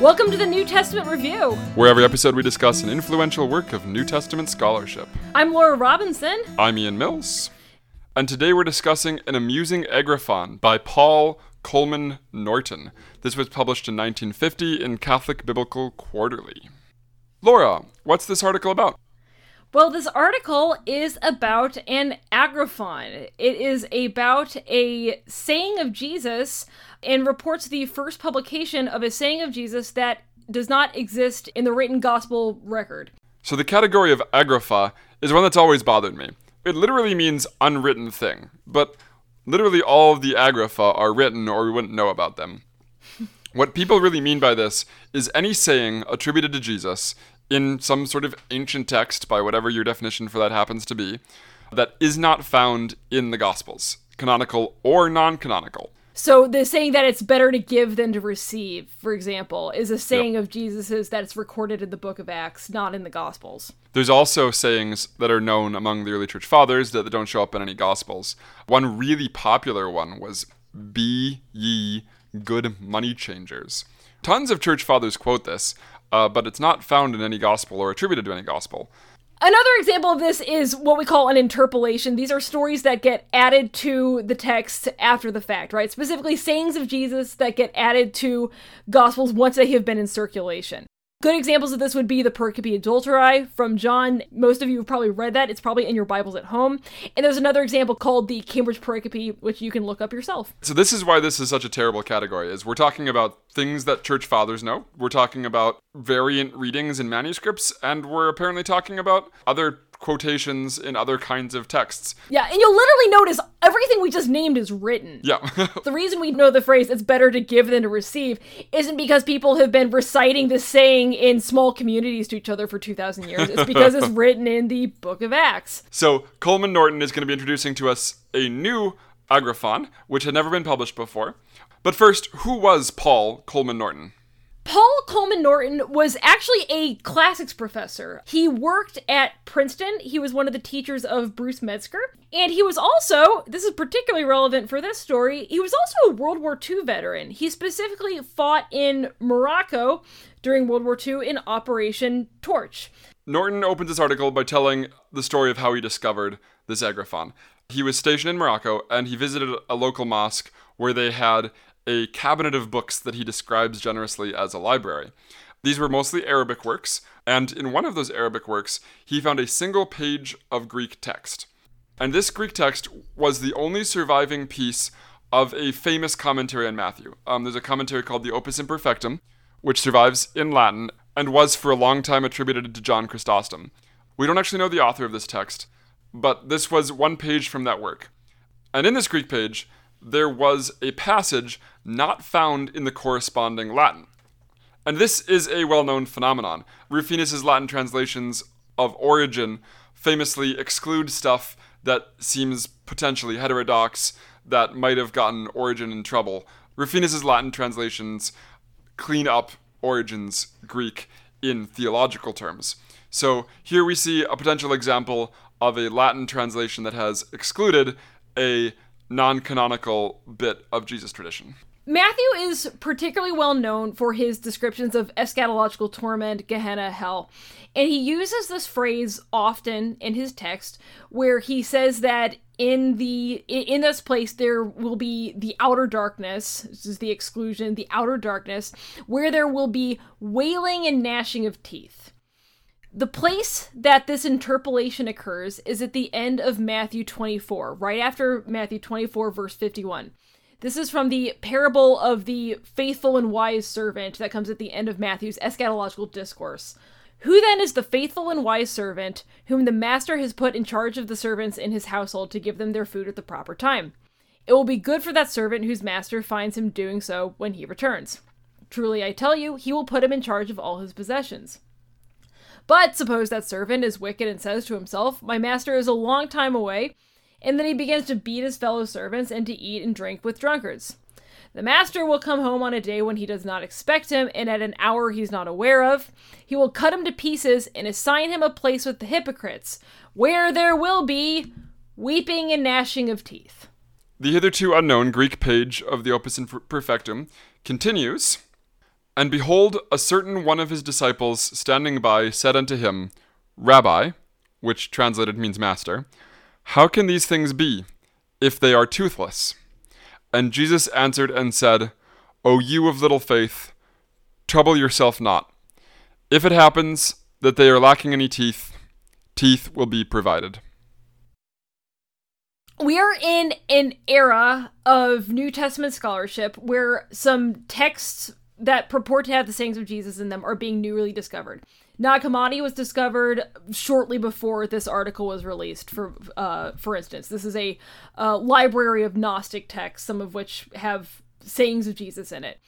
Welcome to the New Testament Review. where every episode we discuss an influential work of New Testament scholarship. I'm Laura Robinson. I'm Ian Mills, and today we're discussing an amusing agraphon by Paul Coleman Norton. This was published in 1950 in Catholic Biblical Quarterly. Laura, what's this article about? Well, this article is about an agraphon. It is about a saying of Jesus and reports the first publication of a saying of Jesus that does not exist in the written gospel record. So, the category of agrapha is one that's always bothered me. It literally means unwritten thing, but literally all of the agrapha are written or we wouldn't know about them. what people really mean by this is any saying attributed to Jesus in some sort of ancient text, by whatever your definition for that happens to be, that is not found in the Gospels, canonical or non canonical. So the saying that it's better to give than to receive, for example, is a saying of Jesus's that's recorded in the book of Acts, not in the Gospels. There's also sayings that are known among the early church fathers that don't show up in any gospels. One really popular one was Be ye good money changers. Tons of church fathers quote this, uh, but it's not found in any gospel or attributed to any gospel. Another example of this is what we call an interpolation. These are stories that get added to the text after the fact, right? Specifically, sayings of Jesus that get added to Gospels once they have been in circulation. Good examples of this would be the Pericope Adulterae from John. Most of you have probably read that. It's probably in your Bibles at home. And there's another example called the Cambridge Pericope, which you can look up yourself. So this is why this is such a terrible category. Is we're talking about things that church fathers know. We're talking about variant readings in manuscripts, and we're apparently talking about other quotations in other kinds of texts. Yeah, and you'll literally notice everything we just named is written. Yeah. The reason we know the phrase it's better to give than to receive isn't because people have been reciting this saying in small communities to each other for 2,000 years. It's because it's written in the book of Acts. So Coleman Norton is going to be introducing to us a new agraphon, which had never been published before. But first, who was Paul Coleman Norton? Paul Coleman Norton was actually a classics professor. He worked at Princeton. He was one of the teachers of Bruce Metzger. And he was also, this is particularly relevant for this story, he was also a World War II veteran. He specifically fought in Morocco during World War II in Operation Torch. Norton opens this article by telling the story of how he discovered the agraphon. He was stationed in Morocco and he visited a local mosque where they had a cabinet of books that he describes generously as a library. These were mostly Arabic works, and in one of those Arabic works, he found a single page of Greek text. And this Greek text was the only surviving piece of a famous commentary on Matthew. Um, there's a commentary called the Opus Imperfectum, which survives in Latin and was for a long time attributed to John Chrysostom. We don't actually know the author of this text, but this was one page from that work. And in this Greek page, there was a passage not found in the corresponding Latin. And this is a well known phenomenon. Rufinus's Latin translations of Origen famously exclude stuff that seems potentially heterodox, that might have gotten Origen in trouble. Rufinus's Latin translations clean up Origen's Greek in theological terms. So here we see a potential example of a Latin translation that has excluded a non canonical bit of Jesus tradition. Matthew is particularly well known for his descriptions of eschatological torment, Gehenna, hell. And he uses this phrase often in his text where he says that in the in this place there will be the outer darkness, this is the exclusion, the outer darkness, where there will be wailing and gnashing of teeth. The place that this interpolation occurs is at the end of Matthew 24, right after Matthew 24, verse 51. This is from the parable of the faithful and wise servant that comes at the end of Matthew's eschatological discourse. Who then is the faithful and wise servant whom the master has put in charge of the servants in his household to give them their food at the proper time? It will be good for that servant whose master finds him doing so when he returns. Truly, I tell you, he will put him in charge of all his possessions. But suppose that servant is wicked and says to himself, My master is a long time away, and then he begins to beat his fellow servants and to eat and drink with drunkards. The master will come home on a day when he does not expect him, and at an hour he's not aware of. He will cut him to pieces and assign him a place with the hypocrites, where there will be weeping and gnashing of teeth. The hitherto unknown Greek page of the Opus Imperfectum continues And behold, a certain one of his disciples standing by said unto him, Rabbi, which translated means master, how can these things be, if they are toothless? And Jesus answered and said, O you of little faith, trouble yourself not. If it happens that they are lacking any teeth, teeth will be provided. We are in an era of New Testament scholarship where some texts that purport to have the sayings of Jesus in them are being newly discovered. Nag Hammadi was discovered shortly before this article was released. For uh, for instance, this is a uh, library of Gnostic texts, some of which have sayings of Jesus in it.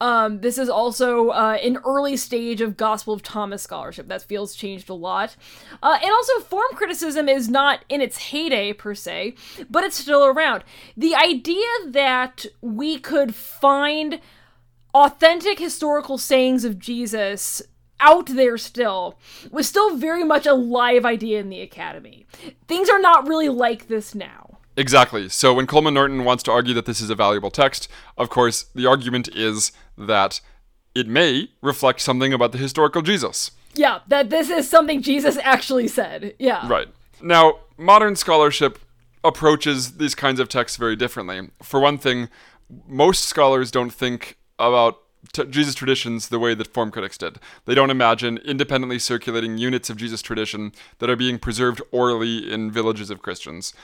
Um, this is also uh, an early stage of Gospel of Thomas scholarship. That feels changed a lot. Uh, and also, form criticism is not in its heyday per se, but it's still around. The idea that we could find authentic historical sayings of Jesus out there still was still very much a live idea in the academy. Things are not really like this now. Exactly. So when Coleman Norton wants to argue that this is a valuable text, of course, the argument is that it may reflect something about the historical Jesus. Yeah, that this is something Jesus actually said. Yeah. Right. Now, modern scholarship approaches these kinds of texts very differently. For one thing, most scholars don't think about t- Jesus traditions the way that form critics did. They don't imagine independently circulating units of Jesus tradition that are being preserved orally in villages of Christians.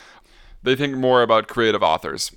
They think more about creative authors.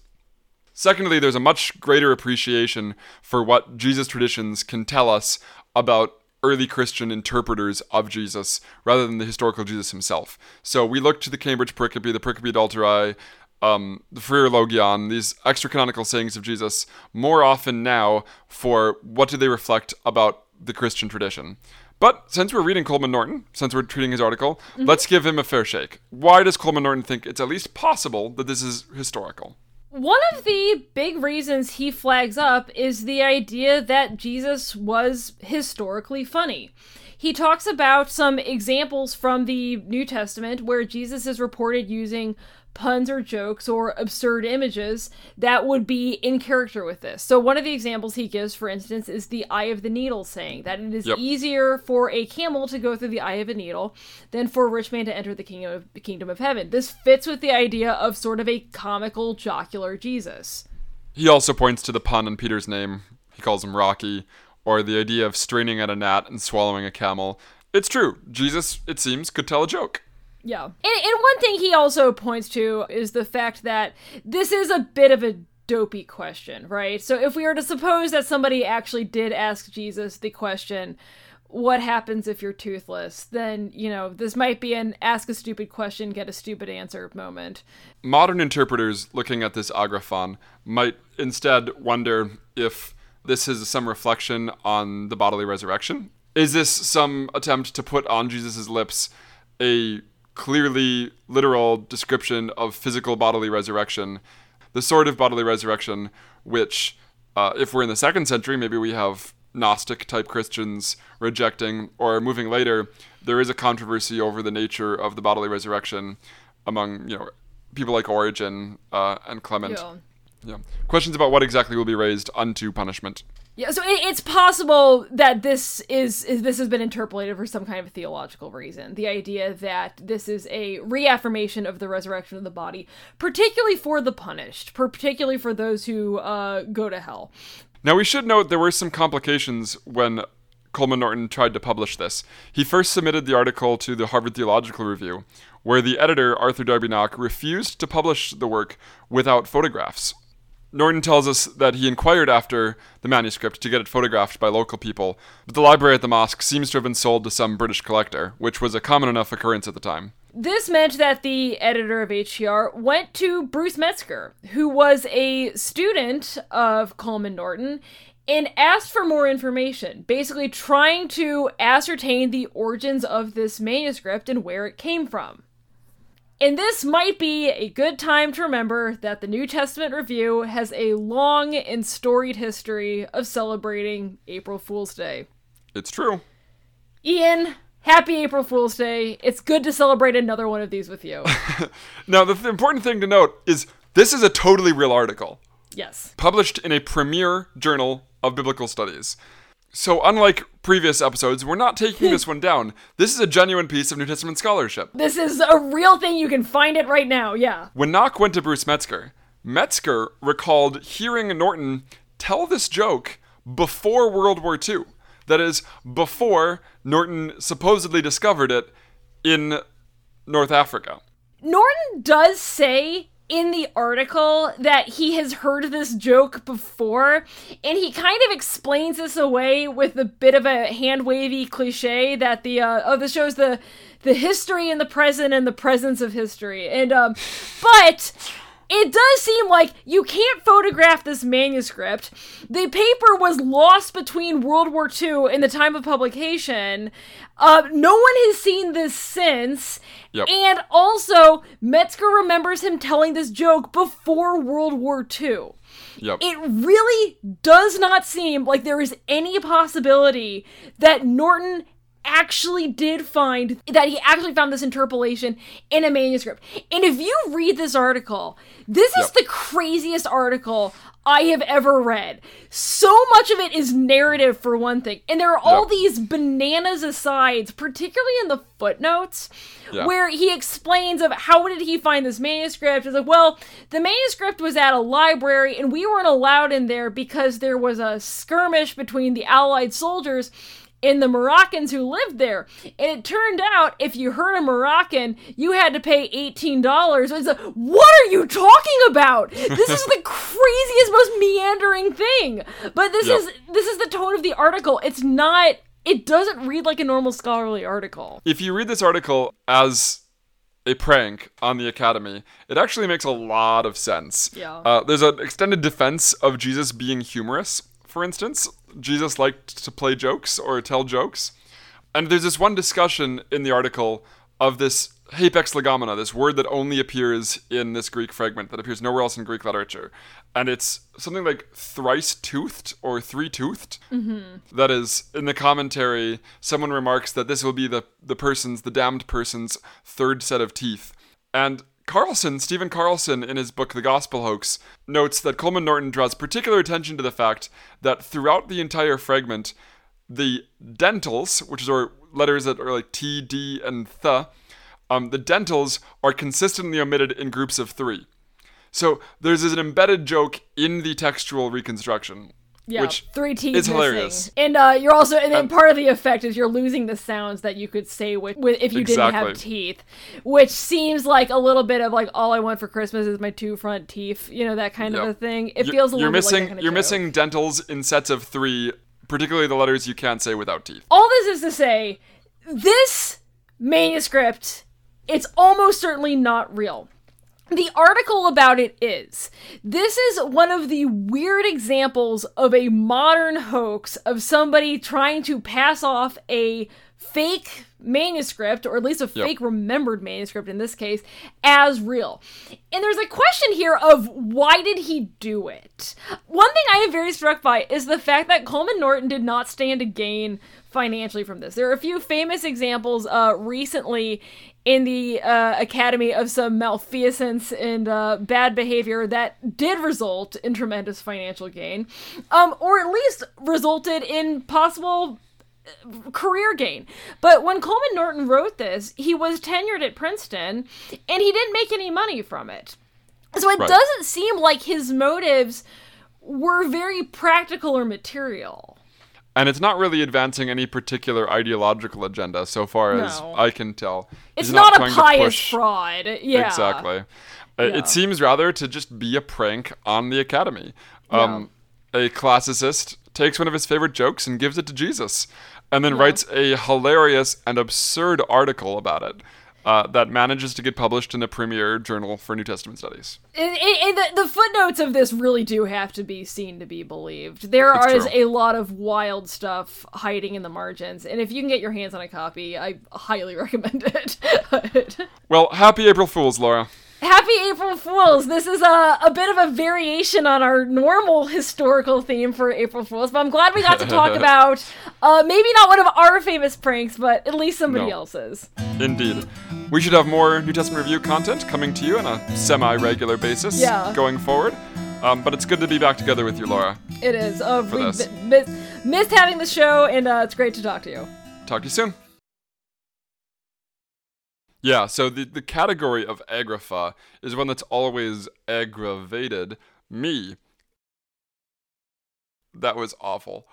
Secondly, there's a much greater appreciation for what Jesus traditions can tell us about early Christian interpreters of Jesus rather than the historical Jesus himself. So we look to the Cambridge Pericope, the Pericope Adulterae, um, the Freer Logion, these extra canonical sayings of Jesus, more often now for what do they reflect about the Christian tradition. But since we're reading Coleman Norton, since we're treating his article, mm-hmm. let's give him a fair shake. Why does Coleman Norton think it's at least possible that this is historical? One of the big reasons he flags up is the idea that Jesus was historically funny. He talks about some examples from the New Testament where Jesus is reported using puns or jokes or absurd images that would be in character with this. So one of the examples he gives, for instance, is the eye of the needle saying that it is yep. easier for a camel to go through the eye of a needle than for a rich man to enter the kingdom of, the kingdom of heaven. This fits with the idea of sort of a comical, jocular Jesus. He also points to the pun in Peter's name. He calls him Rocky, or the idea of straining at a gnat and swallowing a camel. It's true. Jesus, it seems, could tell a joke. Yeah. And, and one thing he also points to is the fact that this is a bit of a dopey question, right? So if we were to suppose that somebody actually did ask Jesus the question, what happens if you're toothless? Then, you know, this might be an ask a stupid question, get a stupid answer moment. Modern interpreters looking at this agraphon might instead wonder if this is some reflection on the bodily resurrection. Is this some attempt to put on Jesus' lips a clearly literal description of physical bodily resurrection, the sort of bodily resurrection which, uh, if we're in the second century, maybe we have Gnostic type Christians rejecting, or moving later, there is a controversy over the nature of the bodily resurrection among you know people like Origen uh, and Clement. Yeah. Yeah. Questions about what exactly will be raised unto punishment. Yeah, so it, it's possible that this is, is this has been interpolated for some kind of theological reason. The idea that this is a reaffirmation of the resurrection of the body, particularly for the punished, particularly for those who uh, go to hell. Now we should note there were some complications when Coleman Norton tried to publish this. He first submitted the article to the Harvard Theological Review, where the editor, Arthur Darby Nock, refused to publish the work without photographs. Norton tells us that he inquired after the manuscript to get it photographed by local people, but the library at the mosque seems to have been sold to some British collector, which was a common enough occurrence at the time. This meant that the editor of HTR went to Bruce Metzger, who was a student of Coleman Norton, and asked for more information, basically trying to ascertain the origins of this manuscript and where it came from. And this might be a good time to remember that the New Testament Review has a long and storied history of celebrating April Fool's Day. It's true. Ian, happy April Fool's Day. It's good to celebrate another one of these with you. now, the th- important thing to note is this is a totally real article. Yes. Published in a premier journal of biblical studies. So, unlike previous episodes, we're not taking this one down. This is a genuine piece of New Testament scholarship. This is a real thing. You can find it right now. Yeah. When Nock went to Bruce Metzger, Metzger recalled hearing Norton tell this joke before World War II. That is, before Norton supposedly discovered it in North Africa. Norton does say in the article that he has heard this joke before, and he kind of explains this away with a bit of a hand wavy cliche that the uh, oh this shows the the history and the present and the presence of history, and um, but it does seem like you can't photograph this manuscript. The paper was lost between World War II and the time of publication. Uh, no one has seen this since. Yep. And also, Metzger remembers him telling this joke before World War II. Yep. It really does not seem like there is any possibility that Norton actually did find that he actually found this interpolation in a manuscript. And if you read this article, this is Yep. the craziest article I have ever read. So much of it is narrative for one thing. And there are all Yep. these bananas asides, particularly in the footnotes, Yeah. where he explains of how did he find this manuscript. It's like, well, the manuscript was at a library and we weren't allowed in there because there was a skirmish between the Allied soldiers and the Moroccans who lived there. And it turned out if you hurt a Moroccan, you had to pay $18. It's like, what are you talking about? This is the craziest, most meandering thing. But this Yep. is this is the tone of the article. It's not it doesn't read like a normal scholarly article. If you read this article as a prank on the Academy, it actually makes a lot of sense. Yeah. Uh, there's an extended defense of Jesus being humorous, for instance. Jesus liked to play jokes or tell jokes. And there's this one discussion in the article of this hapax legomena, this word that only appears in this Greek fragment that appears nowhere else in Greek literature. And it's something like thrice toothed or three toothed. Mm-hmm. is, in the commentary, someone remarks that this will be the, the person's, the damned person's third set of teeth. And Carlson, Stephen Carlson, in his book The Gospel Hoax, notes that Coleman Norton draws particular attention to the fact that throughout the entire fragment, the dentals, which are letters that are like T, D, and Th, um, the dentals are consistently omitted in groups of three. So there's an embedded joke in the textual reconstruction, Yeah, which three T's is missing. hilarious. And uh, you're also, and then part of the effect is you're losing the sounds that you could say with, with if you didn't have teeth, which seems like a little bit of like all I want for Christmas is my two front teeth, you know that kind of a thing. It You- feels a you're little missing like kind of you're joke. missing dentals in sets of three, particularly the letters you can't say without teeth. All this is to say, this manuscript, it's almost certainly not real. The article about it is. This is one of the weird examples of a modern hoax of somebody trying to pass off a fake manuscript, or at least a fake remembered manuscript in this case, as real. And there's a question here of why did he do it? One thing I am very struck by is the fact that Coleman Norton did not stand to gain financially from this. There are a few famous examples uh, recently in the uh, academy of some malfeasance and uh, bad behavior that did result in tremendous financial gain, um, or at least resulted in possible uh, career gain. But when Coleman Norton wrote this, he was tenured at Princeton and he didn't make any money from it. So it Right. doesn't seem like his motives were very practical or material. And it's not really advancing any particular ideological agenda, so far as No. I can tell. It's He's not, a pious fraud. Yeah. Exactly. Uh, Yeah. It seems rather to just be a prank on the Academy. Um, A classicist takes one of his favorite jokes and gives it to Jesus, and then writes a hilarious and absurd article about it. Uh, that manages to get published in the premier journal for New Testament studies. And, and- the, the footnotes of this really do have to be seen to be believed. There It's is true. a lot of wild stuff hiding in the margins, and if you can get your hands on a copy, I highly recommend it. Well, happy April Fools, Laura. Happy April Fools! This is a, a bit of a variation on our normal historical theme for April Fools, but I'm glad we got to talk about uh, maybe not one of our famous pranks, but at least somebody no. else's. Indeed. We should have more New Testament Review content coming to you on a semi regular basis yeah. going forward. Um, but it's good to be back together with you, Laura. It is. Uh, we missed, missed having the show, and uh, it's great to talk to you. Talk to you soon. Yeah, so the, the category of agrapha is one that's always aggravated me. That was awful.